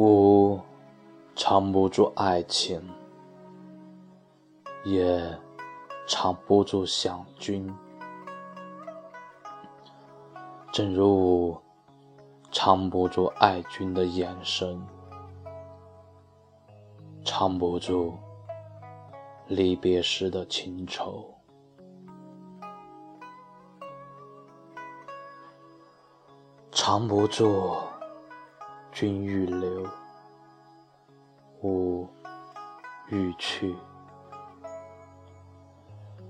吾藏不住爱情，也藏不住想君。正如吾藏不住爱君的眼神，藏不住离别时的情愁，藏不住。君欲留，吾欲去。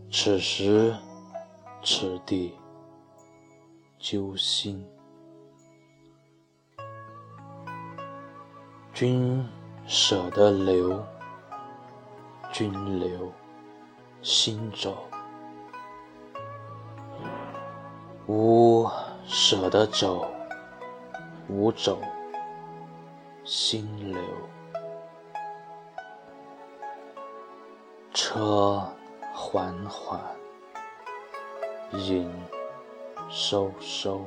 此时此地揪心。君舍得留，君留心走。吾舍得走，吾走。心流，车缓缓，影收收，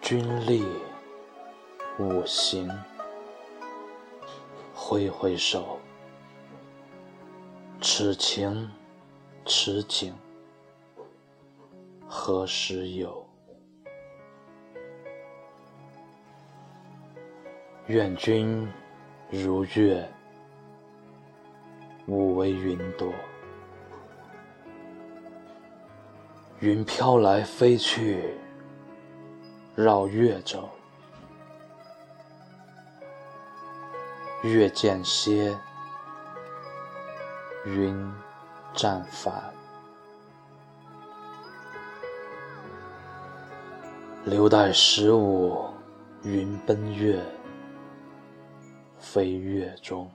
君立我行，挥挥手，此情此景，何时有？愿君如月，吾为云朵。云飘来飞去，绕月走。月渐歇，云暂返。留待十五云奔月。飞跃中。